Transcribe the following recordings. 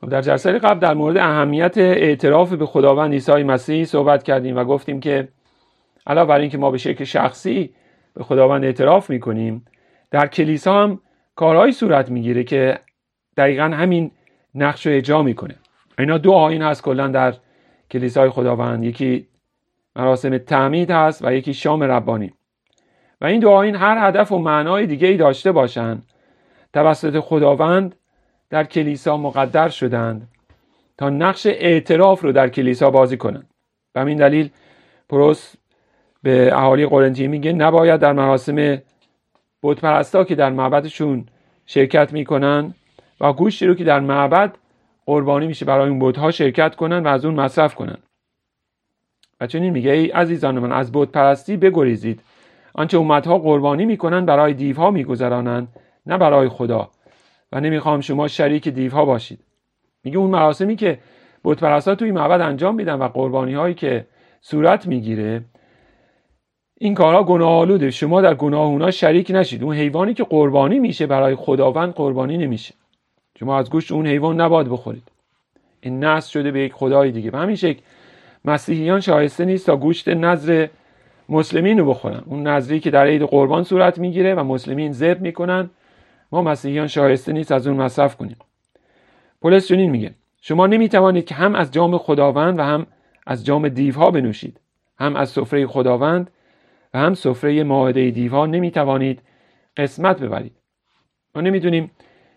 خب در جلسه قبل در مورد اهمیت اعتراف به خداوند عیسی مسیح صحبت کردیم و گفتیم که علاوه بر اینکه ما به شکل شخصی به خداوند اعتراف می‌کنیم در کلیسا هم کارهایی صورت می‌گیره که دقیقا همین نقش رو اجرا می‌کنه. اینا دو آین هست کلا در کلیسای خداوند. یکی مراسم تعمید هست و یکی شام ربانی. و این دو آین هر هدف و معنای دیگه ای داشته باشند توسط خداوند در کلیسا مقدر شدند تا نقش اعتراف رو در کلیسا بازی کنند. به همین دلیل پروس به اهالی قرنطیه میگه نباید در مراسم بتپرستا که در معبدشون شرکت می‌کنن و گوشتی رو که در معبد قربانی میشه برای اون بتها شرکت کنن و از اون مصرف کنن. و چنین میگه ای عزیزان من از بت پرستی بگریزید. آنچه امتها قربانی می‌کنن برای دیوها میگذرانند نه برای خدا. و نمی‌خوام شما شریک دیوها باشید. میگه اون مراسمی که بت پرستا توی معبد انجام میدن و قربانی هایی که صورت می‌گیره این کارها گناه آلوده شما در گناه اونا شریک نشید. اون حیوانی که قربانی میشه برای خداوند قربانی نمیشه. شما از گوشت اون حیوان نباید بخورید. این نصر شده به یک خدای دیگه. به همین شکل مسیحیان شایسته نیست تا گوشت نظر مسلمین رو بخورن. اون نظری که در عید قربان صورت می‌گیره و مسلمین ذبح می‌کنن. ما مسیحیان شایسته نیست از اون مصرف کنیم. پولس چنین میگه. شما نمی‌توانید که هم از جام خداوند و هم از جام دیوها بنوشید. هم از سفره خداوند و هم سفره ماهده دیوها نمی‌توانید قسمت ببرید. ما نمی‌تونیم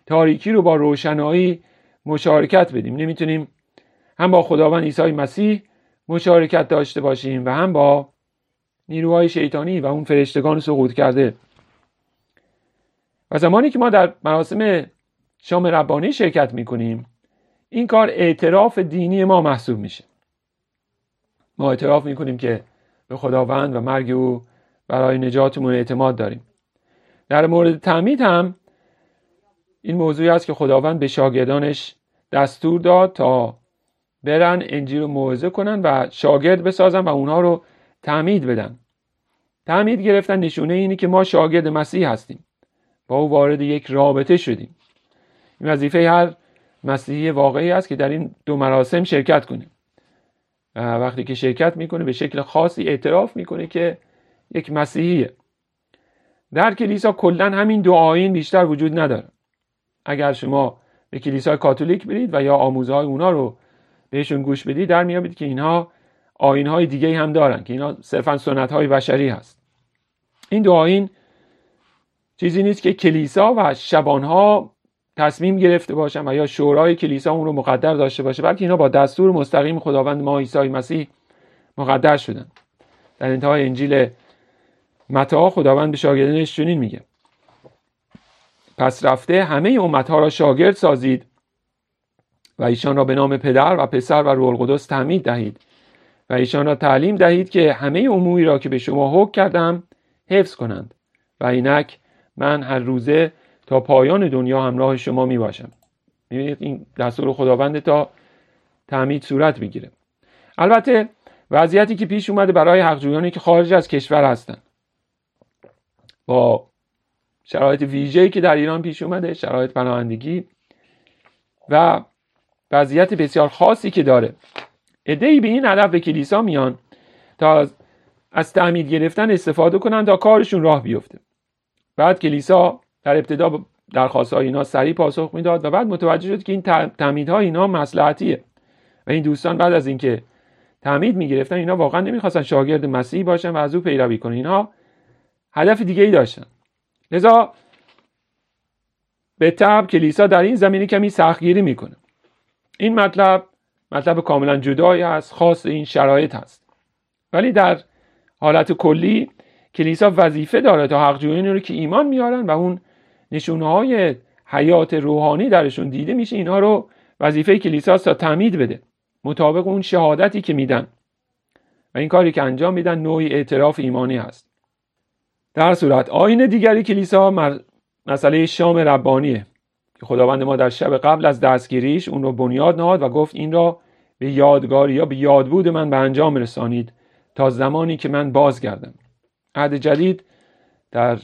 تاریکی رو با روشنایی مشارکت بدیم. نمی‌تونیم هم با خداوند عیسی مسیح مشارکت داشته باشیم و هم با نیروهای شیطانی و اون فرشتگان سقوط کرده و زمانی که ما در مراسم شام ربانی شرکت می‌کنیم این کار اعتراف دینی ما محسوب میشه. ما اعتراف می‌کنیم که به خداوند و مرگ او برای نجاتمون اعتماد داریم. در مورد تعمید هم این موضوعی است که خداوند به شاگردانش دستور داد تا برن انجیل رو موعظه کنن و شاگرد بسازن و اونها رو تعمید بدن. تعمید گرفتن نشونه اینی که ما شاگرد مسیح هستیم. با او وارد یک رابطه شدیم. این وظیفه هر مسیحی واقعی است که در این دو مراسم شرکت کنه. وقتی که شرکت می‌کنه به شکل خاصی اعتراف می‌کنه که یک مسیحیه. در کلیسا کلا همین دو آین بیشتر وجود نداره. اگر شما به کلیسای کاتولیک برید و یا آموزهای اونا رو بهشون گوش بدید در میابید که اینها های دیگه هم دارن که اینا صرفا سنت های بشری هست. این دو آین چیزی نیست که کلیسا و شبانها تصمیم گرفته باشن و یا شورای کلیسا اون رو مقدر داشته باشه. بلکه اینا با دستور مستقیم خداوند ما عیسی مسیح مقدر شدن. در انتهای انجیل متا خداوند به شاگردانش چنین میگه. پس رفته همه امتها را شاگرد سازید و ایشان را به نام پدر و پسر و روح القدس تعمید دهید و ایشان را تعلیم دهید که همه اموری را که به شما حکم کردم حفظ کنند و اینک من هر روزه تا پایان دنیا همراه شما می باشم می‌بینید این دستور خداوند تا تعمید صورت بگیره البته وضعیتی که پیش اومده برای حقجویانی که خارج از کشور هستند با شرایط ویژه‌ای که در ایران پیش اومده شرایط پناهندگی و وضعیت بسیار خاصی که داره. ای به این هدف به کلیسا میان تا از تعمید گرفتن استفاده کنند تا کارشون راه بیفته. بعد کلیسا در ابتدا درخواست های اینا سریع پاسخ می‌داد و بعد متوجه شد که این تعمیدها اینا مصلحتیه و این دوستان بعد از اینکه تعمید می‌گرفتن اینا واقعا نمی‌خواستن شاگرد مسیحی باشن و از او پیروی کنن. اینها هدف دیگه ای داشتن. لذا به تب کلیسا در این زمینه کمی سختگیری می‌کنه. این مطلب مطلب کاملا جدایی است خاص این شرایط هست. ولی در حالت کلی کلیسا وظیفه داره تا حقجویانی رو که ایمان میارن و اون نشونه های حیات روحانی درشون دیده میشه اینها رو وظیفه کلیسا تا تعمید بده. مطابق اون شهادتی که میدن. و این کاری که انجام میدن نوعی اعتراف ایمانی هست. در صورت آین دیگری کلیسا مسئله شام ربانیه که خداوند ما در شب قبل از دستگیریش اون رو بنیاد نهاد و گفت این را به یادگاری یا به یادبود من به انجام رسانید تا زمانی که من بازگردم. عهد جدید در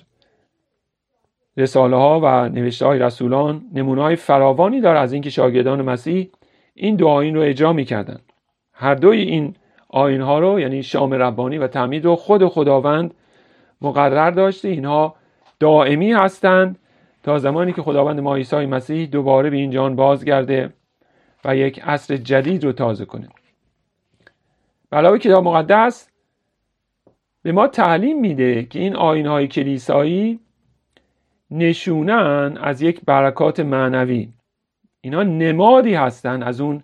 رساله ها و نوشته های رسولان نمونه های فراوانی داره از اینکه شاگردان مسیح این دو آین رو اجرا می‌کردن هر دوی این آین ها رو یعنی شام ربانی و تعمید رو خود خداوند مقرر داشته. اینها دائمی هستند تا زمانی که خداوند ما عیسی مسیح دوباره به این جان بازگرده و یک عصر جدید رو تازه کنه. علاوه کتاب مقدس به ما تعلیم میده که این آین های کلیسایی نشونن از یک برکات معنوی. اینا نمادی هستند از اون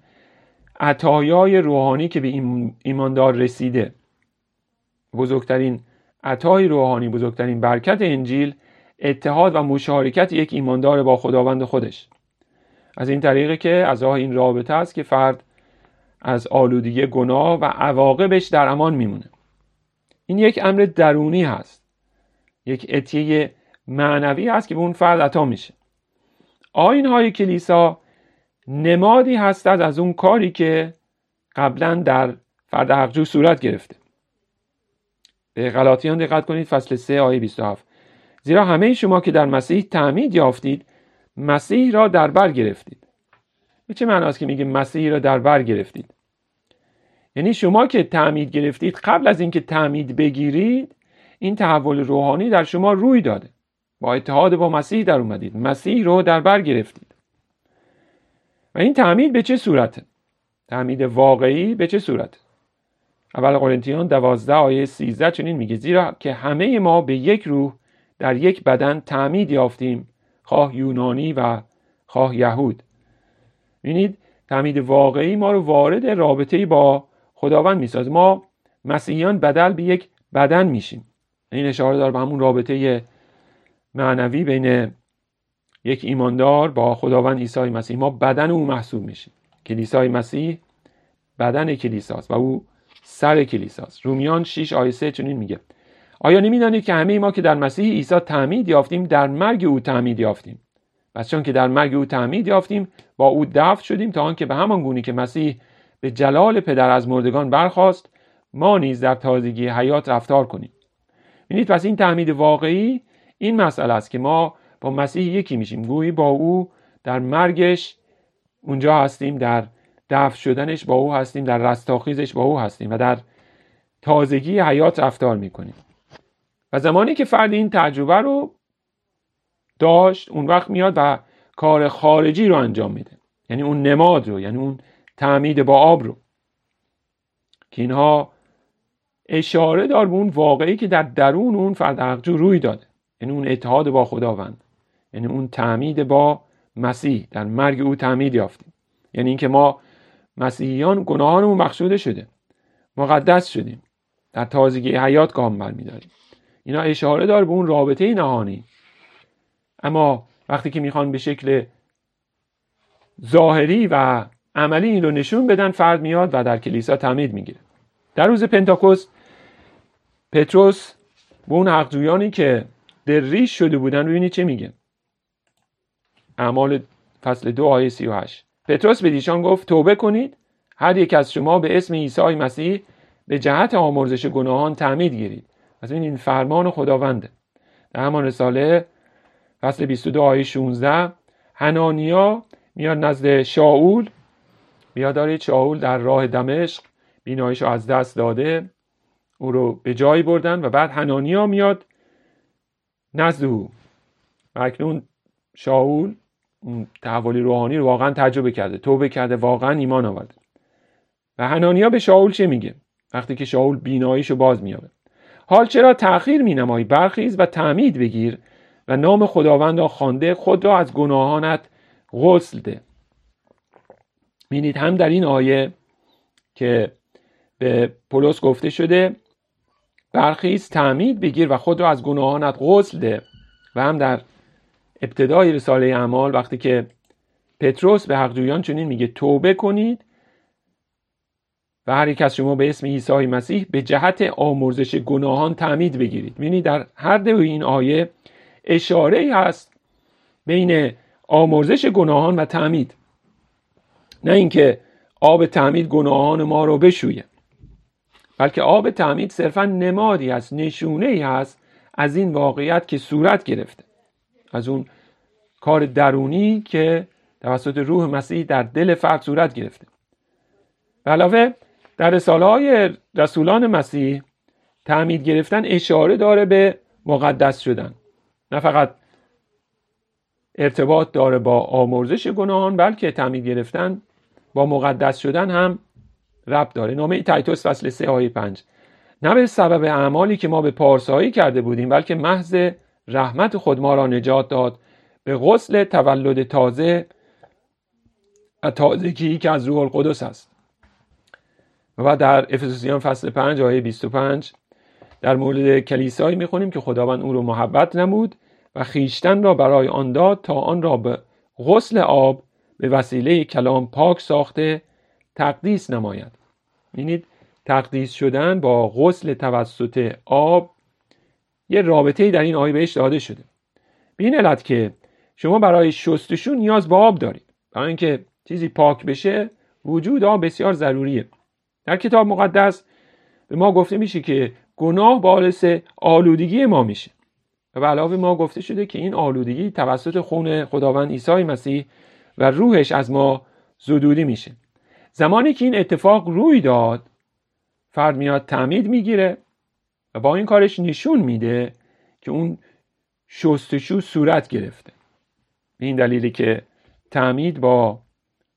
عطایای روحانی که به ایماندار رسیده. بزرگترین عطای روحانی بزرگترین برکت انجیل اتحاد و مشارکت یک ایماندار با خداوند خودش. از این طریقه که از راه این رابطه است که فرد از آلودگی گناه و عواقبش در امان میمونه. این یک امر درونی هست. یک اتیه معنوی هست که به اون فرد عطا میشه. آین های کلیسا نمادی هستد از اون کاری که قبلا در فرد حقجو صورت گرفته. به غلاطیان دقت کنید فصل 3 آیه 27 زیرا همه شما که در مسیح تعمید یافتید مسیح را در بر گرفتید. به چه معناست که میگه مسیح را در بر گرفتید؟ یعنی شما که تعمید گرفتید قبل از اینکه تعمید بگیرید این تحول روحانی در شما روی داده. با اتحاد با مسیح در اومدید. مسیح رو در بر گرفتید. و این تعمید به چه صورته؟ تعمید واقعی به چه صورته؟ اول قرنتیان دوازده آیه 13 چنین میگه زیرا که همه ما به یک روح در یک بدن تعمید یافتیم خواه یونانی و خواه یهود. ببینید تعمید واقعی ما رو وارد رابطه با خداوند می‌سازه. ما مسیحیان بدل به یک بدن میشیم. این اشاره داره به همون رابطه معنوی بین یک ایماندار با خداوند عیسی مسیح. ما بدن او محسوب میشیم. کلیسای مسیح بدن کلیساست و او سر کلیساست رومیان 6 آیه 3 چنین میگه. آیا نمی‌دانید که همه ما که در مسیح عیسی تعمید یافتیم در مرگ او تعمید یافتیم؟ پس چون که در مرگ او تعمید یافتیم با او دفن شدیم تا آنکه به همان گونه که مسیح به جلال پدر از مردگان برخواست ما نیز در تازگی حیات رفتار کنیم. ببینید پس این تعمید واقعی این مسئله است که ما با مسیح یکی میشیم. گویی با او در مرگش اونجا هستیم در دفع شدنش با او هستیم در رستاخیزش با او هستیم و در تازگی حیات رفتار می‌کنیم. و زمانی که فرد این تجربه رو داشت اون وقت میاد و کار خارجی رو انجام میده. یعنی اون نماد رو یعنی اون تعمید با آب رو. که اینها اشاره دار به اون واقعی که در درون اون فرد حقجو روی داده. یعنی اون اتحاد با خداوند. یعنی اون تعمید با مسیح. در مرگ او تعمید یافتیم. یعنی اینکه ما مسیحیان گناهانمون مخشوده شده. مقدس شدیم. در تازگی حیات گام برمیداریم. اینا اشاره داره به اون رابطه نهانی. اما وقتی که می‌خوان به شکل ظاهری و عملی این رو نشون بدن فرد میاد و در کلیسا تعمید می‌گیره. در روز پنتاکوست پتروس به اون حقجویانی که در ریش شده بودن ببینید چه میگه؟ اعمال فصل دو آیه سی و هشت. پتروس به دیشان گفت توبه کنید هر یک از شما به اسم عیسی مسیح به جهت آمرزش گناهان تعمید گیرید. از این این فرمان خداونده. در همان رساله فصل 22 آیه 16 هنانیا میاد نزد شاول میاد دارید شاول در راه دمشق بینایش رو از دست داده او رو به جایی بردن و بعد هنانیا میاد نزد او. و اکنون شاول تحولی روحانی رو واقعا تجربه کرده توبه کرده واقعا ایمان آورده. و هنانیا به شاول چه میگه؟ وقتی که شاول بیناییشو باز میابه حال چرا تأخیر می نمایی برخیز و تعمید بگیر و نام خداوند را خوانده خود را از گناهانت غسل ده. بینید هم در این آیه که به پولس گفته شده برخیز تعمید بگیر و خود را از گناهانت غسل ده. و هم در ابتدای رساله اعمال وقتی که پتروس به حقجویان چنین میگه توبه کنید. و هر یک از شما به اسم عیسی مسیح به جهت آمرزش گناهان تعمید بگیرید. ببینید در هر دو این آیه اشاره ای هست بین آمرزش گناهان و تعمید. نه اینکه آب تعمید گناهان ما رو بشویه بلکه آب تعمید صرفا نمادی است نشونه ای هست از این واقعیت که صورت گرفته. از اون کار درونی که توسط روح مسیح در دل فرد صورت گرفته. به علاوه در رساله های رسولان مسیح تعمید گرفتن اشاره داره به مقدس شدن. نه فقط ارتباط داره با آمرزش گناهان بلکه تعمید گرفتن با مقدس شدن هم ربط داره. نامه تایتوس فصل 3 آیه 5 نه به سبب اعمالی که ما به پارسایی کرده بودیم بلکه محض رحمت خود ما را نجات داد. به غسل تولد تازه و تازگی که از روح القدس است. و در افسوسیان فصل 5 آیه 25 در مورد کلیسایی می‌خونیم که خداوند او رو محبت نمود و خیشتن را برای آن داد تا آن را به غسل آب به وسیله کلام پاک ساخته تقدیس نماید. ببینید تقدیس شدن با غسل توسط آب یه رابطه در این آیه بهش داده شده. به این علت که شما برای شستشون نیاز به آب دارید. برای اینکه چیزی پاک بشه وجود آب بسیار ضروریه. در کتاب مقدس به ما گفته میشه که گناه باعث آلودگی ما میشه. و علاوه ما گفته شده که این آلودگی توسط خون خداوند عیسی مسیح و روحش از ما زدودی میشه. زمانی که این اتفاق روی داد فرد میاد تعمید می‌گیره و با این کارش نشون میده که اون شستشو صورت گرفته. به این دلیلی که تعمید با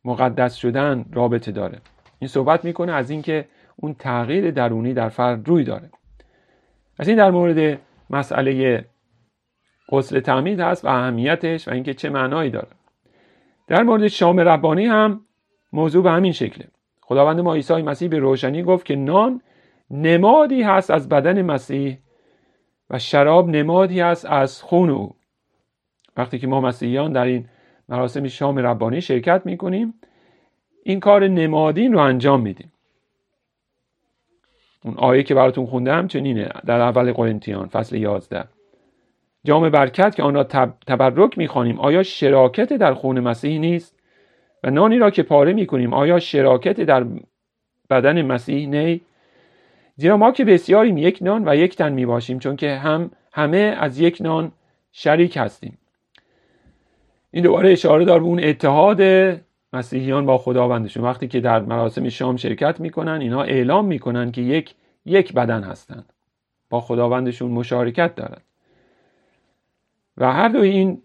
مقدس شدن رابطه داره. این صحبت می‌کنه از اینکه اون تغییر درونی در فرد روی داره. از این در مورد مسئله غسل تعمید هست و اهمیتش و اینکه چه معنایی داره. در مورد شام ربانی هم موضوع به همین شکله خداوند ما عیسی مسیح به روشنی گفت که نان نمادی هست از بدن مسیح و شراب نمادی است از خون او. وقتی که ما مسیحیان در این مراسم شام ربانی شرکت می‌کنیم این کار نمادین رو انجام میدیم. اون آیه که براتون خوندم چنینه در اول قرنتیان فصل 11 جام برکت که آن را تبرک می‌خوانیم آیا شراکت در خون مسیح نیست؟ و نانی را که پاره می‌کنیم آیا شراکت در بدن مسیح نی؟ زیرا ما که بسیاریم یک نان و یک تن می‌باشیم چون که هم همه از یک نان شریک هستیم. این دوباره اشاره دار به اون اتحاد مسیحیان با خداوندشون. وقتی که در مراسم شام شرکت می‌کنن اینها اعلام می‌کنن که یک یک بدن هستند. با خداوندشون مشارکت دارند و هر دو این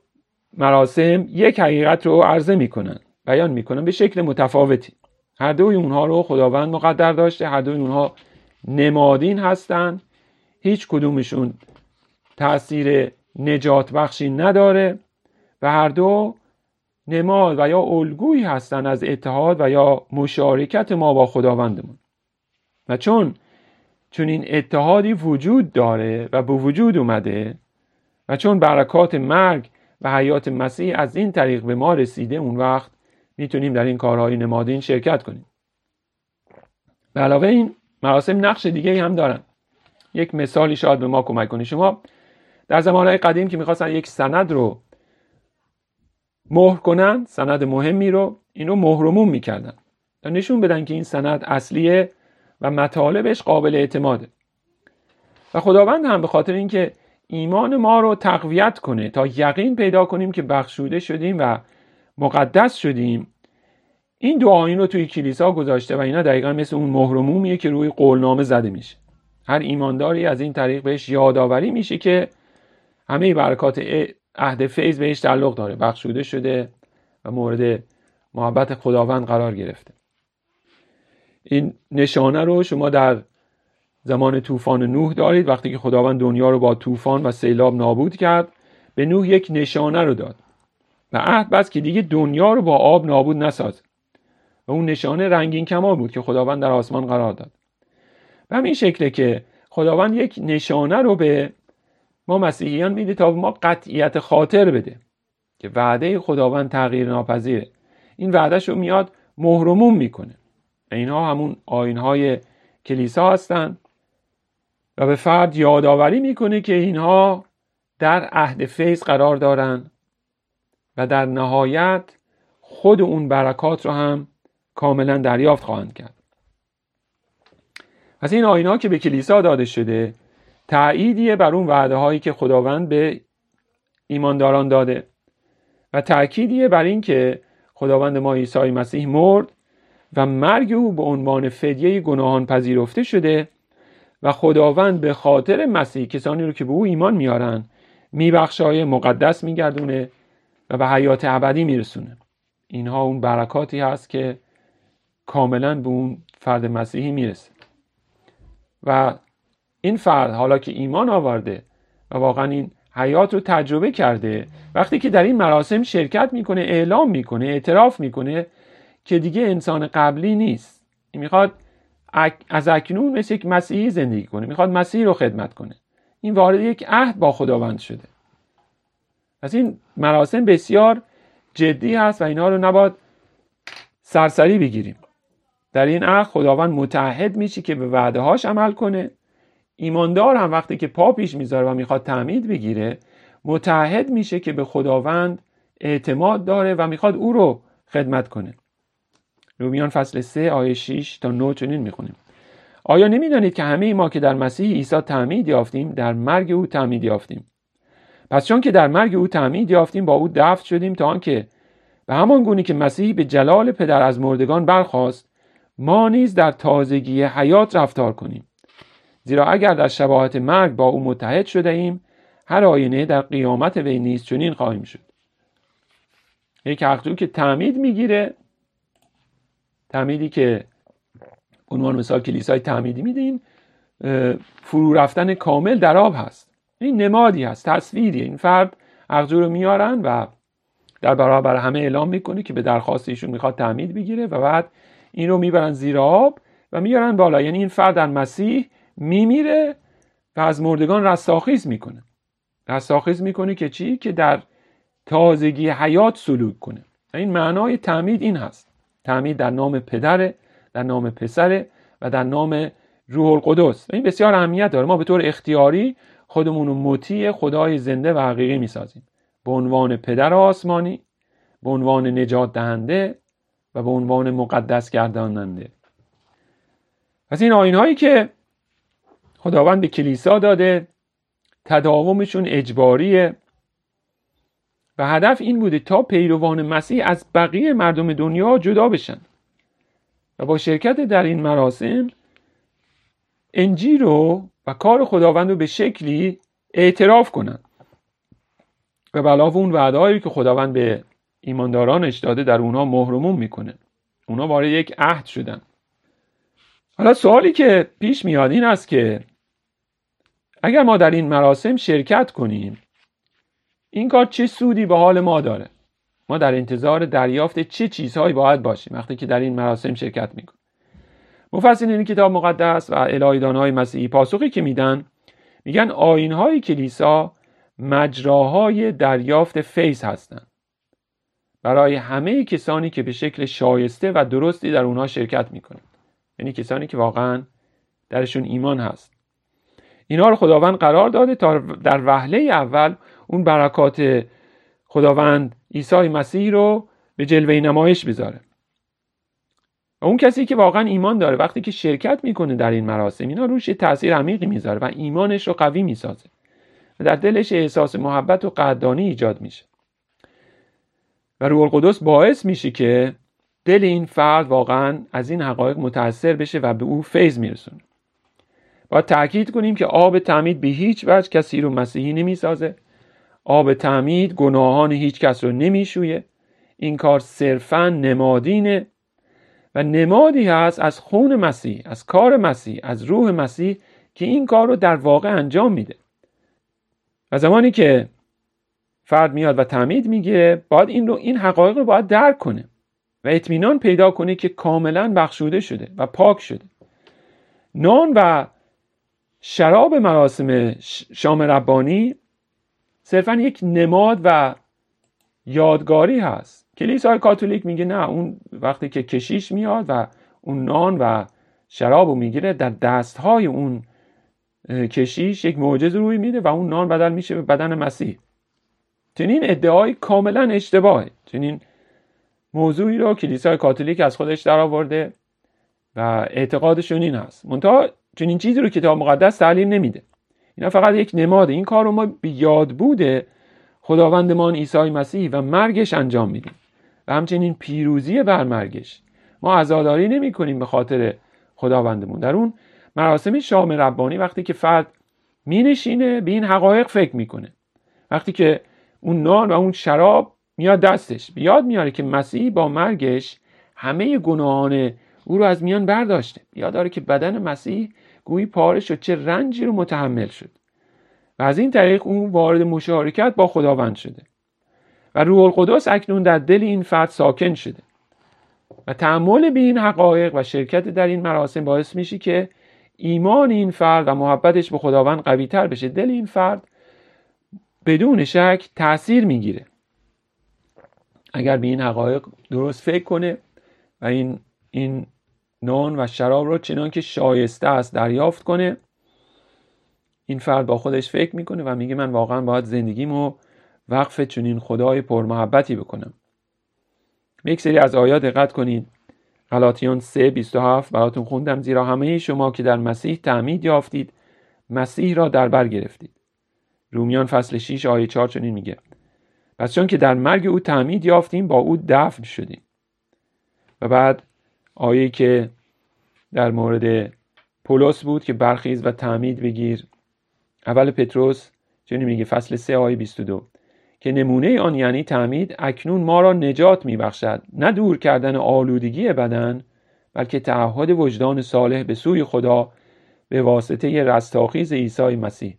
مراسم یک حقیقت رو عرضه می‌کنن بیان می‌کنن به شکل متفاوتی. هر دوی اونها رو خداوند مقدر داشته هر دوی اونها نمادین هستند هیچ کدومشون تاثیر نجات بخشی نداره و هر دو نماد و یا الگویی هستند از اتحاد و یا مشارکت ما با خداوندمون. و چون چون این اتحادی وجود داره و به وجود اومده و چون برکات مرگ و حیات مسیح از این طریق به ما رسیده اون وقت می‌تونیم در این کارهای نمادین شرکت کنیم. به علاوه این مراسم نقش دیگه هم دارن. یک مثالی شاید به ما کمک کنه. شما در زمانهای قدیم که می‌خواستن یک سند رو مهر کنن سند مهمی رو اینو مهرمون می‌کردن. تا نشون بدن که این سند اصلیه و مطالبش قابل اعتماده. و خداوند هم به خاطر اینکه ایمان ما رو تقویت کنه تا یقین پیدا کنیم که بخشوده شدیم و مقدس شدیم. این دو رو توی کلیسا گذاشته و اینا دقیقا مثل اون مهرمومیه که روی قولنامه زده میشه. هر ایمانداری از این طریق بهش یادآوری میشه که همه برکات عهد فیض بهش تعلق داره. بخشوده شده و مورد محبت خداوند قرار گرفته. این نشانه رو شما در زمان طوفان نوح دارید وقتی که خداوند دنیا رو با طوفان و سیلاب نابود کرد به نوح یک نشانه رو داد. و عهد بس که دیگه دنیا رو با آب نابود نساز. و اون نشانه رنگین کمان بود که خداوند در آسمان قرار داد. به همین شکله که خداوند یک نشانه رو به ما مسیحیان میده تا ما قطعیت خاطر بده که وعده خداوند تغییر ناپذیره. این وعدهش رو میاد مهرموم می‌کنه. اینها همون آینهای کلیسا هستند و به فرد یادآوری می‌کنه که اینها در عهد فیض قرار دارن و در نهایت خود اون برکات رو هم کاملا دریافت خواهند کرد. از این آینها که به کلیسا داده شده تأییدیه بر اون وعده هایی که خداوند به ایمانداران داده و تأکیدیه بر این که خداوند ما عیسی مسیح مرد و مرگ او به عنوان فدیه گناهان پذیرفته شده و خداوند به خاطر مسیح کسانی رو که به او ایمان میارن میبخشای مقدس میگردونه و به حیات ابدی میرسونه. اینها اون برکاتی هست که کاملا به اون فرد مسیحی می‌رسه. و این فرد حالا که ایمان آورده و واقعا این حیات رو تجربه کرده وقتی که در این مراسم شرکت می‌کنه اعلام می‌کنه اعتراف می‌کنه که دیگه انسان قبلی نیست. می‌خواد از اکنون مثل یک مسیحی زندگی کنه. می‌خواد مسیحی رو خدمت کنه. این وارد یک عهد با خداوند شده. از این مراسم بسیار جدی هست و اینها رو نباید سرسری بگیریم. در این عهد خداوند متحد میشه که به وعده هاش عمل کنه. ایماندار هم وقتی که پا پیش می‌ذاره و می‌خواد تعمید بگیره متحد میشه که به خداوند اعتماد داره و می‌خواد او رو خدمت کنه. رومیان فصل 3 آیه 6 تا 9 چنین می‌خونیم. آیا نمی‌دانید که همه ما که در مسیح عیسی تعمید یافتیم در مرگ او تعمید یافتیم؟ پس چون که در مرگ او تعمید یافتیم با او دفن شدیم تا آنکه به همان گونه که مسیح به جلال پدر از مردگان برخاست ما نیز در تازگی حیات رفتار کنیم. زیرا اگر در شباهت مرگ با او متحد شده ایم هر آینه در قیامت وی نیز چنین خواهیم شد. یک حقجو که تعمید می‌گیره تعمیدی که عنوان مثال کلیسای تعمیدی میدیم فرو رفتن کامل در آب هست. این نمادی هست تصویری این فرد عقدو رو میارن و در برابر همه اعلام می‌کنه که به درخواست ایشون می‌خواد تعمید بگیره و بعد این رو می‌برن زیر آب و میارن بالا. یعنی این فرد در مسیح میمیره و از مردگان رستاخیز می‌کنه. رستاخیز می‌کنه که چی؟ که در تازگی حیات سلوک کنه. این معنای تعمید این هست. تعمید در نام پدره در نام پسره و در نام روح القدس. این بسیار اهمیت داره. ما به طور اختیاری خودمون رو مطیع خدای زنده و حقیقی می‌سازیم. به عنوان پدر آسمانی به عنوان نجات دهنده و به عنوان مقدس گرداننده. از این آین هایی که خداوند به کلیسا داده تداومشون اجباریه. و هدف این بوده تا پیروان مسیح از بقیه مردم دنیا جدا بشن. و با شرکت در این مراسم انجیل رو و کار خداوند رو به شکلی اعتراف کنند و علاوه اون وعدههایی که خداوند به ایماندارانش داده در اونها مهرمون می‌کنه. اونا وارد یک عهد شدن. حالا سوالی که پیش میاد این است که اگر ما در این مراسم شرکت کنیم این کار چه سودی به حال ما داره؟ ما در انتظار دریافت چه چیزهایی باید باشیم وقتی که در این مراسم شرکت می‌کنیم؟ مفسرین کتاب مقدس و الهیدان های مسیحی پاسخی که میدن میگن آین های کلیسا مجراهای دریافت فیض هستند. برای همه کسانی که به شکل شایسته و درستی در اونها شرکت می‌کنند. یعنی کسانی که واقعا درشون ایمان هست. اینها رو خداوند قرار داده تا در وهله اول اون برکات خداوند عیسی مسیح رو به جلوه نمایش بذاره و اون کسی که واقعا ایمان داره وقتی که شرکت می‌کنه در این مراسم اینا روش تاثیر عمیقی می‌ذاره و ایمانش رو قوی می‌سازه. و در دلش احساس محبت و قدردانی ایجاد میشه. و روح القدس باعث میشه که دل این فرد واقعا از این حقایق متاثر بشه و به او فیض میرسونه. باید تاکید کنیم که آب تعمید به هیچ وجه کسی رو مسیحی نمی‌سازه. آب تعمید گناهان هیچ کس رو نمیشویه. این کار صرفا نمادینه و نمادی هست از خون مسیح از کار مسیح از روح مسیح که این کار رو در واقع انجام میده. و زمانی که فرد میاد و تعمید می‌گیره باید این رو این حقایق رو باید درک کنه و اطمینان پیدا کنه که کاملا بخشوده شده و پاک شده. نان و شراب مراسم شام ربانی صرفا یک نماد و یادگاری هست. کلیسای کاتولیک میگه نه اون وقتی که کشیش میاد و اون نان و شراب رو می‌گیره در دستهای اون کشیش یک معجزه روی میده و اون نان بدل میشه به بدن مسیح. چنین ادعای کاملا اشتباهه. چنین موضوعی رو کلیسای کاتولیک از خودش درآورده و اعتقادشون این هست. منتها چنین چیزی رو کتاب مقدس تعلیم نمیده. اینا فقط یک نماده این کار رو ما به یاد بوده خداوندمان عیسی مسیح و مرگش انجام میدیم. و همچنین پیروزی بر مرگش. ما عزاداری نمی کنیم به خاطر خداوندمون. در اون مراسم شام ربانی وقتی که فرد می نشینه به این حقایق فکر می‌کنه وقتی که اون نان و اون شراب میاد دستش بیاد میاره که مسیح با مرگش همه گناهان او رو از میان برداشته. یاد داره که بدن مسیح گویی پاره شد چه رنجی رو متحمل شد. و از این طریق اون وارد مشارکت با خداوند شده. و روح القدس اکنون در دل این فرد ساکن شده. و تعمل به این حقایق و شرکت در این مراسم باعث میشه که ایمان این فرد و محبتش به خداوند قوی تر بشه. دل این فرد بدون شک تاثیر می‌گیره. اگر به این حقایق درست فکر کنه و این این نان و شراب رو چنان که شایسته است دریافت کنه. این فرد با خودش فکر می‌کنه و میگه من واقعا باید زندگیمو وقف چنین خدای پرمحبتی بکنم. یک سری از آیات دقت کنید غلاطیان 3 27 براتون خوندم زیرا همه شما که در مسیح تعمید یافتید مسیح را در بر گرفتید. رومیان فصل 6 آیه 4 چنین میگه. پس چون که در مرگ او تعمید یافتیم با او دفن شدیم. و بعد آیه که در مورد پولس بود که برخیز و تعمید بگیر. اول پتروس چنین میگه فصل 3 آیه 22 که نمونه آن یعنی تعمید اکنون ما را نجات میبخشد. نه دور کردن آلودگی بدن بلکه تعهد وجدان صالح به سوی خدا به واسطه رستاخیز عیسی مسیح.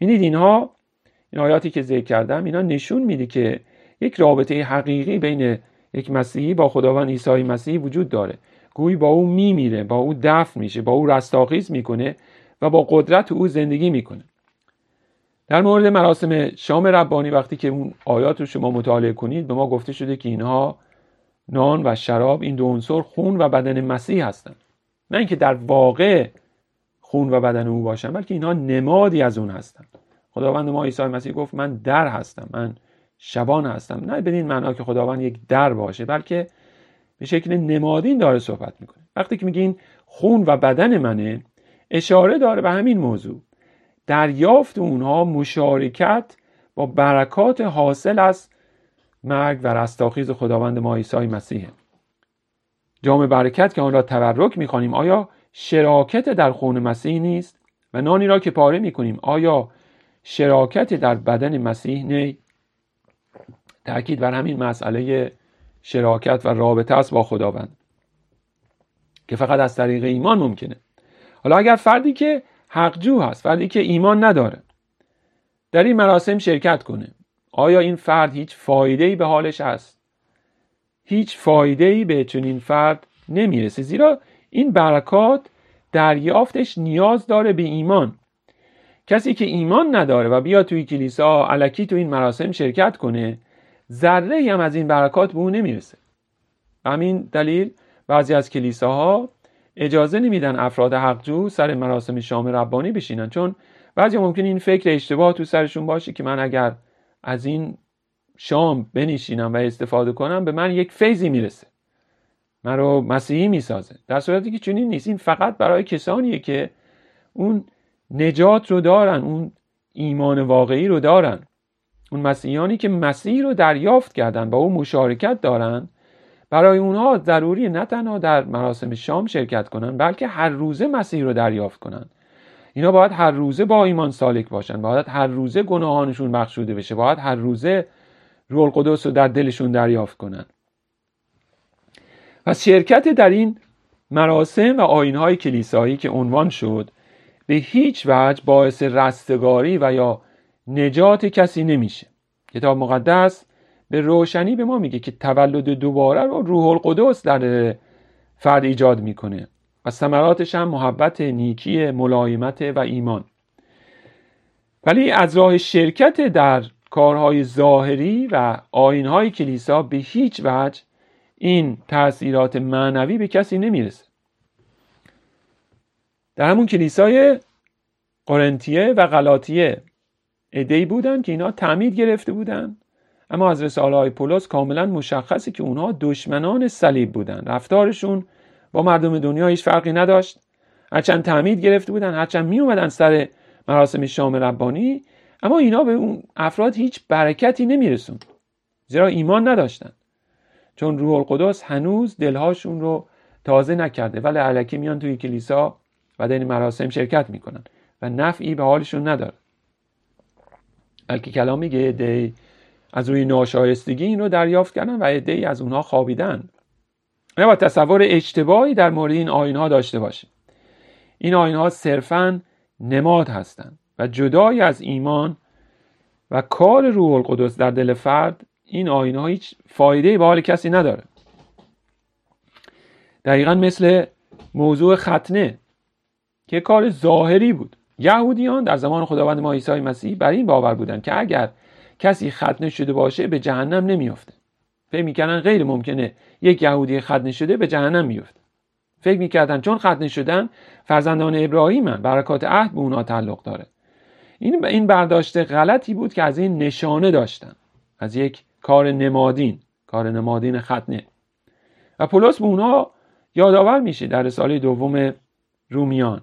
ببینید اینها این آیاتی که ذکر کردم اینا نشون میده که یک رابطه حقیقی بین یک مسیحی با خداوند عیسی مسیح وجود داره. گویی با او میمیره با او دفن میشه با او رستاخیز می‌کنه و با قدرت او زندگی می‌کنه. در مورد مراسم شام ربانی وقتی که اون آیات رو شما مطالعه کنید به ما گفته شده که اینها نان و شراب این دو عنصر خون و بدن مسیح هستند. نه اینکه در واقع خون و بدن او باشن بلکه اینها نمادی از اون هستند. خداوند ما عیسی مسیح گفت من در هستم من شبان هستم. نه بدین معنا که خداوند یک در باشه بلکه به شکل نمادین داره صحبت می‌کنه. وقتی که میگین خون و بدن منه اشاره داره به همین موضوع. دریافت اونها مشارکت با برکات حاصل از مرگ و رستاخیز خداوند ما عیسی مسیحه. جام برکت که آن را تبرک می‌خوانیم آیا شراکت در خون مسیح نیست؟ و نانی را که پاره می‌کنیم آیا شراکت در بدن مسیح نی؟ تاکید بر همین مسئله شراکت و رابطه است با خداوند. که فقط از طریق ایمان ممکنه. حالا اگر فردی که حقجو هست فردی که ایمان نداره در این مراسم شرکت کنه آیا این فرد هیچ فایده به حالش هست؟ هیچ فایده به چنین فرد نمی‌رسه زیرا این برکات دریافتش نیاز داره به ایمان. کسی که ایمان نداره و بیا توی کلیسا علکی تو این مراسم شرکت کنه ذره هم از این برکات به اون نمی‌رسه. همین دلیل بعضی از کلیساها اجازه نمیدن افراد حقجو سر مراسم شام ربانی بشینن چون بعضی ممکن این فکر اشتباه تو سرشون باشه که من اگر از این شام بنشینم و استفاده کنم به من یک فیضی می‌رسه. من رو مسیحی می‌سازه. در صورتی که چنین نیست. این فقط برای کسانیه که اون نجات رو دارن اون ایمان واقعی رو دارن. اون مسیحیانی که مسیح رو دریافت کردن با اون مشارکت دارن برای اونها ضروری نه تنها در مراسم شام شرکت کنن بلکه هر روزه مسیح رو دریافت کنن. اینا باید هر روزه با ایمان سالک باشن باید هر روزه گناهانشون بخشوده بشه باید هر روزه روح القدس رو در دلشون دریافت کنن. پس شرکت در این مراسم و آینهای کلیسایی که عنوان شد به هیچ وجه باعث رستگاری و یا نجات کسی نمیشه. کتاب مقدس به روشنی به ما میگه که تولد دوباره رو روح القدس در فرد ایجاد می‌کنه. و ثمراتش هم محبت نیکی ملایمت و ایمان. ولی از راه شرکت در کارهای ظاهری و آینهای کلیسا به هیچ وجه این تاثیرات معنوی به کسی نمی‌رسه. در همون کلیسای قرنتیه و غلاطیه ادهی بودن که اینا تعمید گرفته بودن. اما از رساله های پولس کاملا مشخصه که اونها دشمنان صلیب بودن. رفتارشون با مردم دنیا هیچ فرقی نداشت. هرچند تعمید گرفته بودن هرچند می اومدن سر مراسم شام ربانی اما اینا به اون افراد هیچ برکتی نمیرسون زیرا ایمان نداشتن. چون روح القدس هنوز دلهاشون رو تازه نکرده. ولی علکی میان توی کلیسا و در این مراسم شرکت می‌کنن و نفعی به حالشون نداره. بلکه کلام میگه دی از روی ناشایستگی این رو دریافت کردن و عدهای از اونها خوابیدن. نباید تصور اشتباهی در مورد این آین ها داشته باشیم. این آین ها صرفا نماد هستند و جدای از ایمان و کار روح القدس در دل فرد این آین ها هیچ فایده به حال کسی نداره. دقیقا مثل موضوع ختنه که کار ظاهری بود. یهودیان در زمان خداوند ما عیسی مسیح بر این باور بودند که اگر کسی ختنه شده باشه به جهنم نمیافته. فکر می‌کردن غیر ممکنه یک یهودی ختنه شده به جهنم میفته فکر می‌کردن چون ختنه شدن فرزندان ابراهیمن برکات عهد به اونا تعلق داره. این این برداشت غلطی بود که از این نشانه داشتن. از یک کار نمادین کار نمادین ختنه و پولس به اونها یادآور میشه در رساله دوم رومیان.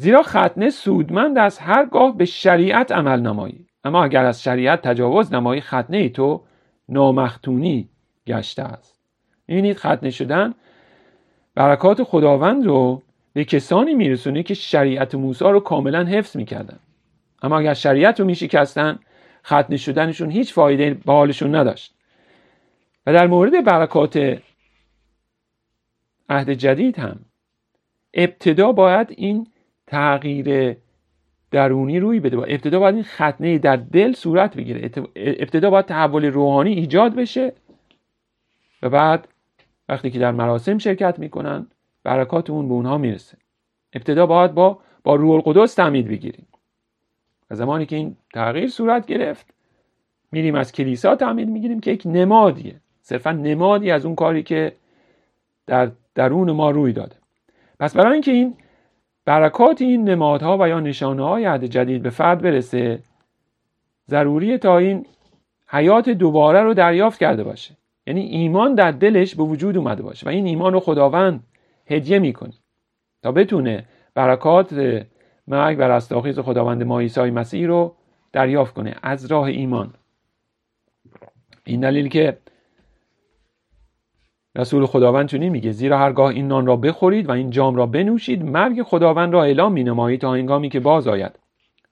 زیرا ختنه سودمند از هرگاه به شریعت عمل نمایی. اما اگر از شریعت تجاوز نمایی ختنه تو نامختونی گشته است. می‌بینید ختنه شدن برکات خداوند رو به کسانی میرسونه که شریعت موسی رو کاملا حفظ می‌کردن. اما اگر شریعت رو میشکستن ختنه شدنشون هیچ فایده به حالشون نداشت. و در مورد برکات عهد جدید هم ابتدا باید این تغییر درونی روی بده. ابتدا باید این ختنه در دل صورت بگیره. ابتدا باید تحول روحانی ایجاد بشه و بعد وقتی که در مراسم شرکت می‌کنن برکات اون به اونها می‌رسه. ابتدا باید با با روح القدس تعمید بگیریم. و زمانی که این تغییر صورت گرفت میریم از کلیسا تعمید می‌گیریم که یک نمادیه. صرفا نمادی از اون کاری که در درون ما روی داده. پس برای اینکه این برکات این نمادها و یا نشانه های عهد جدید به فرد برسه ضروریه تا این حیات دوباره رو دریافت کرده باشه. یعنی ایمان در دلش به وجود اومده باشه و این ایمان رو خداوند هدیه می‌کنه تا بتونه برکات مرگ و رستاخیز خداوند ما عیسی مسیح رو دریافت کنه از راه ایمان. این دلیل که رسول خداوند چنین میگه زیرا هرگاه این نان را بخورید و این جام را بنوشید مرگ خداوند را اعلام مینمایید تا هنگامی که باز آید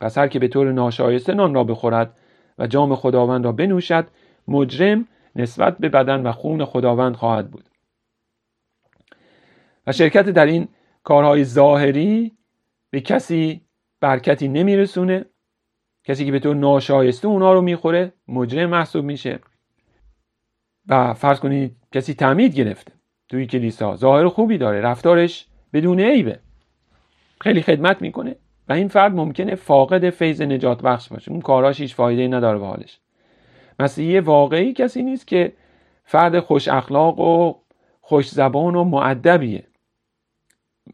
پس هر که به طور ناشایسته نان را بخورد و جام خداوند را بنوشد مجرم نسبت به بدن و خون خداوند خواهد بود. و شرکت در این کارهای ظاهری به کسی برکتی نمیرسونه. کسی که به طور ناشایسته اونا رو می‌خوره مجرم محسوب میشه. و فرض کنید کسی تعمید گرفته توی کلیسا ظاهر خوبی داره رفتارش بدون عیبه. خیلی خدمت می‌کنه و این فرد ممکنه فاقد فیض نجات بخش باشه. اون کاراش هیچ فایده نداره به حالش. مسیحی واقعی کسی نیست که فرد خوش اخلاق و خوش زبان و معدبیه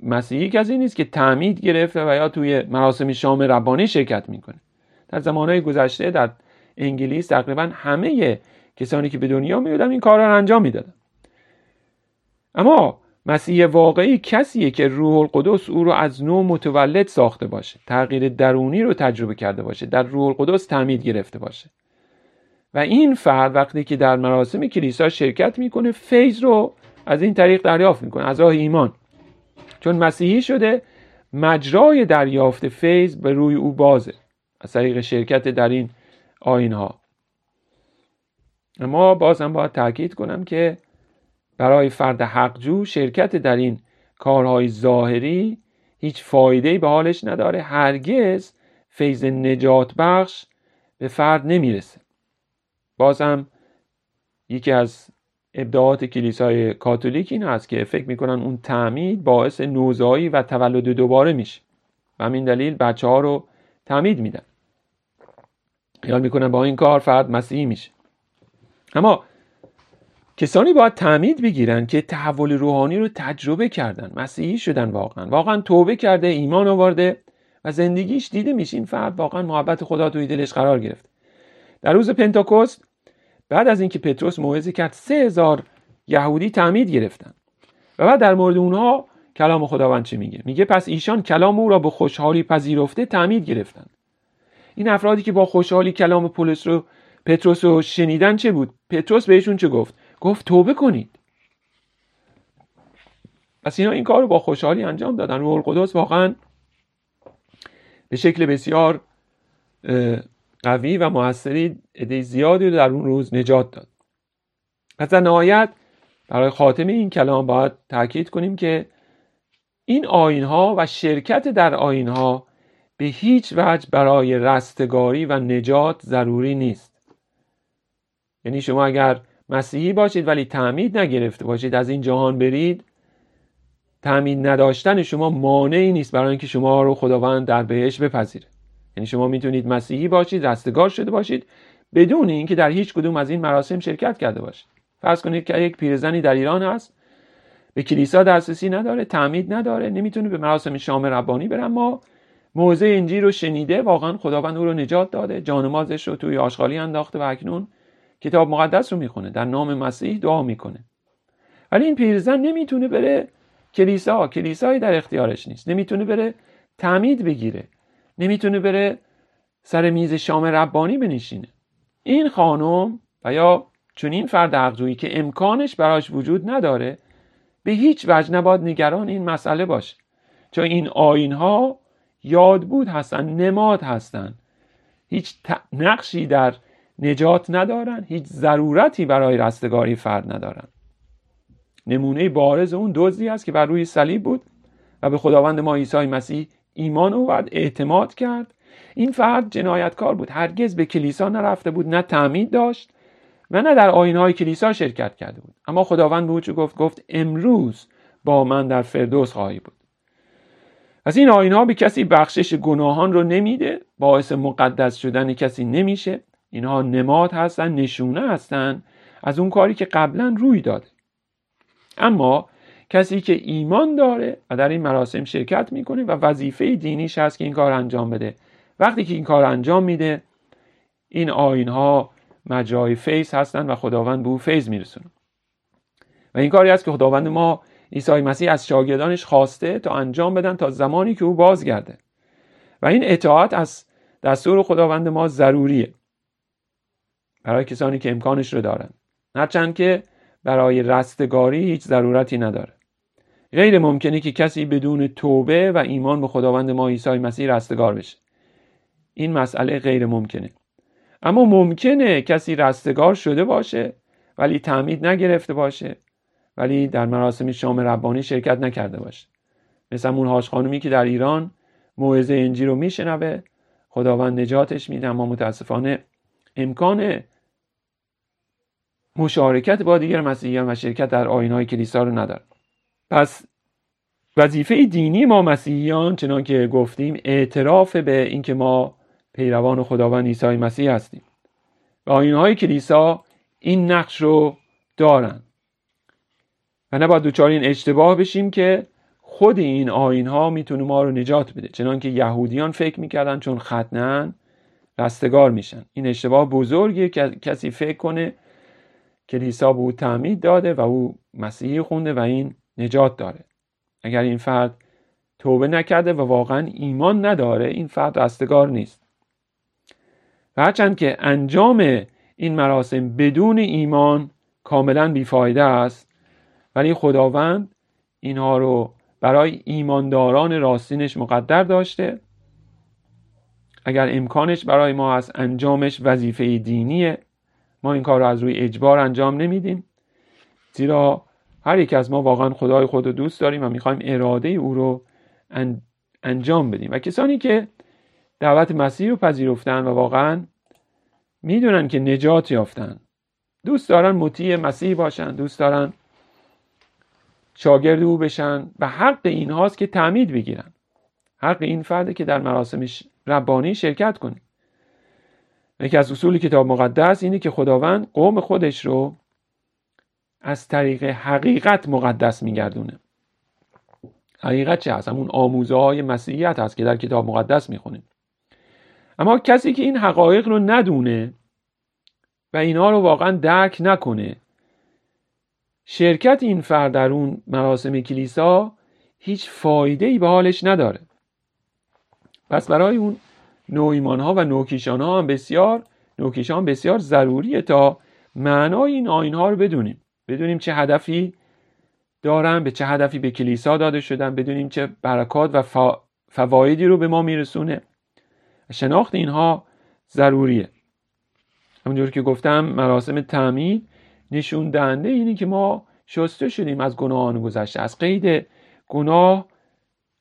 مسیحی کسی نیست که تعمید گرفته و یا توی مراسم شام ربانی شرکت می‌کنه. در زمانهای گذشته در انگلیس تقریبا همه کسانی که به دنیا میبودن این کار را انجام می‌دادن. اما مسیح واقعی کسیه که روح القدس او رو از نو متولد ساخته باشه تغییر درونی رو تجربه کرده باشه در روح القدس تعمید گرفته باشه. و این فرد وقتی که در مراسم کلیسا شرکت می‌کنه فیض رو از این طریق دریافت می‌کنه از راه ایمان. چون مسیحی شده مجرای دریافت فیض به روی او بازه از طریق شرکت در این آین ها اما بازم باید تاکید کنم که برای فرد حقجو شرکت در این کارهای ظاهری هیچ فایده به حالش نداره. هرگز فیض نجات بخش به فرد نمی‌رسه. بازم یکی از ابداعات کلیسای کاتولیک این هست که فکر می‌کنن اون تعمید باعث نوزایی و تولد دوباره میشه. و همین دلیل بچه ها رو تعمید میدن. خیال می‌کنن با این کار فرد مسیحی میشه. اما کسانی باید تعمید بگیرن که تحول روحانی رو تجربه کردن مسیحی شدن واقعا. واقعا توبه کرده ایمان آورده و زندگیش دیده میشه. این فرد واقعا محبت خدا توی دلش قرار گرفت. در روز پنتاکوست بعد از اینکه پتروس موعظه کرد سه هزار یهودی تعمید گرفتن. و بعد در مورد اونها کلام خداوند چه میگه؟ میگه پس ایشان کلام او را به خوشحالی پذیرفته تعمید گرفتن. این افرادی که با خوشحالی کلام پولس رو پتروس رو شنیدن چه بود؟ پتروس بهشون چه گفت؟ گفت توبه کنید. پس اینا این کار رو با خوشحالی انجام دادن. روح القدس واقعا به شکل بسیار قوی و موثری عده زیادی رو در اون روز نجات داد. پس در نهایت برای خاتمه این کلام باید تاکید کنیم که این آین ها و شرکت در آین ها به هیچ وجه برای رستگاری و نجات ضروری نیست. یعنی شما اگر مسیحی باشید ولی تعمید نگرفته باشید از این جهان برید تعمید نداشتن شما مانعی نیست برای اینکه شما رو خداوند در بهش بپذیره. یعنی شما می‌تونید مسیحی باشید رستگار شده باشید بدون اینکه در هیچ کدوم از این مراسم شرکت کرده باشید. فرض کنید که یک پیرزنی در ایران هست به کلیسا دسترسی نداره تعمید نداره نمی‌تونه به مراسم شام ربانی بره اما موضع انجیل رو شنیده واقعا خداوند او رو نجات داده جانمازش رو توی آشغالی انداخته و اکنون کتاب مقدس رو می‌خونه در نام مسیح دعا می‌کنه. ولی این پیرزن نمی‌تونه بره کلیسا کلیسایی در اختیارش نیست. نمی‌تونه بره تعمید بگیره. نمی‌تونه بره سر میز شام ربانی بنشینه. این خانم و یا چون فرد حقجویی که امکانش براش وجود نداره به هیچ وجه نباید نگران این مسئله باشه. چون این آین ها یاد بود هستن نماد هستن. هیچ نقشی در نجات ندارن هیچ ضرورتی برای رستگاری فرد ندارن. نمونه بارز اون دزدی است که بر روی صلیب بود و به خداوند ما عیسی مسیح ایمان آورد اعتماد کرد. این فرد جنایتکار بود هرگز به کلیسا نرفته بود نه تعمید داشت و نه در های کلیسا شرکت کرده بود. اما خداوند به او گفت گفت امروز با من در فردوس خواهی بود. از این ها به کسی بخشش گناهان رو نمیده باعث مقدس شدن کسی نمیشه. اینها نماد هستن نشونه هستن از اون کاری که قبلا روی داده. اما کسی که ایمان داره و در این مراسم شرکت می‌کنه و وظیفه دینیش هست که این کار انجام بده. وقتی که این کار انجام میده این آین ها مجرای فیض هستند و خداوند به او فیض میرسونه. و این کاری است که خداوند ما عیسی مسیح از شاگردانش خواسته تا انجام بدن تا زمانی که او بازگرده. و این اطاعت از دستور خداوند ما ضروریه. برای کسانی که امکانش رو دارن هرچند که برای رستگاری هیچ ضرورتی نداره. غیر ممکنه که کسی بدون توبه و ایمان به خداوند ما عیسی مسیح رستگار بشه. این مسئله غیر ممکنه. اما ممکنه کسی رستگار شده باشه ولی تعمید نگرفته باشه ولی در مراسم شام ربانی شرکت نکرده باشه. مثل اون هاش خانومی که در ایران موعظه انجیل رو میشنوه خداوند نجاتش میده اما متاسفانه امکان مشارکت با دیگر مسیحیان و شرکت در های کلیسا رو نداره پس وظیفه دینی ما مسیحیان چنان که گفتیم اعتراف به اینکه ما پیروان خداوند عیسی مسیح هستیم. و های کلیسا این نقش رو دارن و نباید دوچار این اشتباه بشیم که خود این آین ها می‌تونه ما رو نجات بده. چنان که یهودیان فکر می‌کردن چون ختنن رستگار میشن. این اشتباه بزرگیه که کسی فکر کنه کلیسا به او تعمید داده و او مسیحی خونده و این نجات داره. اگر این فرد توبه نکرده و واقعا ایمان نداره این فرد رستگار نیست. و هرچند که انجام این مراسم بدون ایمان کاملا بیفایده است ولی خداوند اینها رو برای ایمانداران راستینش مقدر داشته. اگر امکانش برای ما هست انجامش وظیفه دینیه ما این کار رو از روی اجبار انجام نمیدیم. زیرا هر یک از ما واقعا خدای خود رو دوست داریم و می‌خوایم اراده او رو انجام بدیم. و کسانی که دعوت مسیح رو پذیرفتن و واقعا می‌دونن که نجات یافتن دوست دارن مطیع مسیح باشن دوست دارن شاگرد او بشن و حق این هاست که تعمید بگیرن. حق این فرده که در مراسم ربانی شرکت کنه یکی از اصول کتاب مقدس اینه که خداوند قوم خودش رو از طریق حقیقت مقدس میگردونه. حقیقت چه هست؟ همون آموزه های مسیحیت هست که در کتاب مقدس می‌خونیم. اما کسی که این حقایق رو ندونه و اینا رو واقعا درک نکنه شرکت این فرد در اون مراسم کلیسا هیچ فایده ای به حالش نداره. پس برای اون نویمان ها و نوکیشان ها هم بسیار نوکیشان بسیار ضروریه تا معنای این آین ها رو بدونیم. بدونیم چه هدفی دارن به چه هدفی به کلیسا داده شدن بدونیم چه برکات و فوایدی رو به ما میرسونه. شناخت اینها ضروریه. همونجور که گفتم مراسم تعمید نشون دهنده اینه که ما شسته شدیم از گناهان گذشته از قید گناه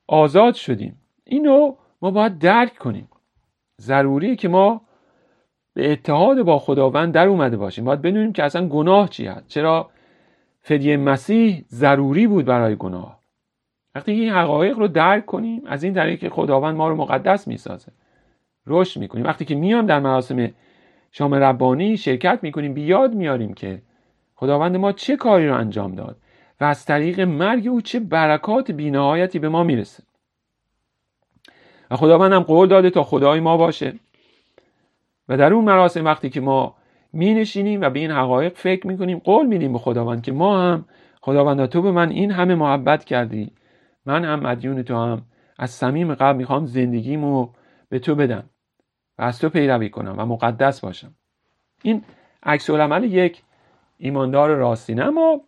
آزاد شدیم. اینو ما باید درک کنیم. ضروریه که ما به اتحاد با خداوند در اومده باشیم. باید بدونیم که اصلا گناه چی هست. چرا فدیه مسیح ضروری بود برای گناه؟ وقتی این حقایق رو درک کنیم از این طریق که خداوند ما رو مقدس می‌سازه. رشد می‌کنیم. وقتی که میام در مراسم شام ربانی شرکت می‌کنیم. بیاد میاریم که خداوند ما چه کاری رو انجام داد و از طریق مرگ او چه برکات بینهایتی به ما می‌رسه. و خداوند هم قول داده تا خدای ما باشه. و در اون مراسم وقتی که ما می نشینیم و به این حقایق فکر می کنیم قول میدیم به خداوند که ما هم خداوند تو به من این همه محبت کردی. من هم مدیون تو هم. از صمیم قلب می‌خوام زندگیمو به تو بدم و از تو پیروی کنم و مقدس باشم. این عکس العمل یک ایماندار راستینه اما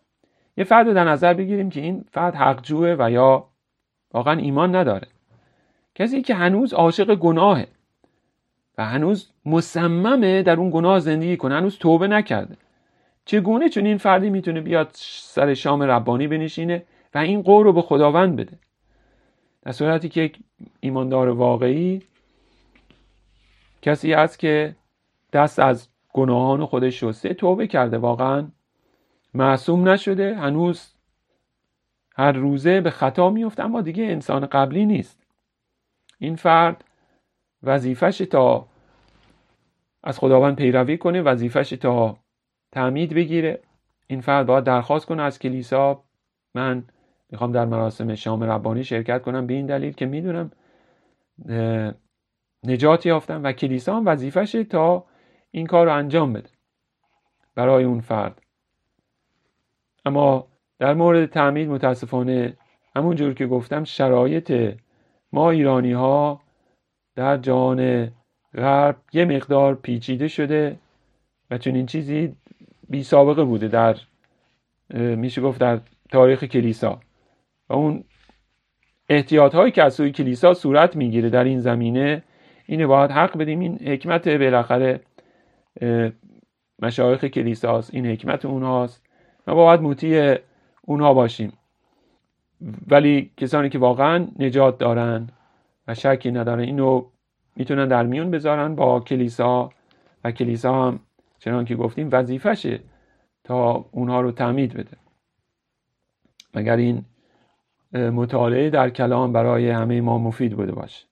یه فرد رو در نظر بگیریم که این فرد حقجوه و یا واقعا ایمان نداره. کسی که هنوز عاشق گناهه و هنوز مصممه در اون گناه زندگی کنه هنوز توبه نکرده. چگونه چون این فردی می‌تونه بیاد سر شام ربانی بنشینه و این قول رو به خداوند بده؟ در صورتی که یک ایماندار واقعی کسی است که دست از گناهان خودش شسته توبه کرده واقعا معصوم نشده هنوز هر روزه به خطا میفته اما دیگه انسان قبلی نیست. این فرد وظیفش تا از خداوند پیروی کنه وظیفش تا تعمید بگیره. این فرد باید درخواست کنه از کلیسا. من می‌خوام در مراسم شام ربانی شرکت کنم به این دلیل که می‌دونم نجات یافتم و کلیسا هم وظیفش تا این کار رو انجام بده برای اون فرد. اما در مورد تعمید متاسفانه همون جور که گفتم شرایط ما ایرانی ها در جهان غرب یه مقدار پیچیده شده و چون این چیزی بی سابقه بوده در میشه گفت در تاریخ کلیسا. و اون احتیاط هایی که از سوی کلیسا صورت می‌گیره در این زمینه اینه باید حق بدیم. این حکمت بالاخره مشایخ کلیساست. این حکمت اونهاست. ما باید موتی اونها باشیم. ولی کسانی که واقعا نجات دارن و شکی ندارن اینو می‌تونن در میون بذارن با کلیسا و کلیسا هم چنان که گفتیم وظیفشه تا اونها رو تعمید بده. مگر این مطالعه در کلام برای همه ما مفید بوده باشه؟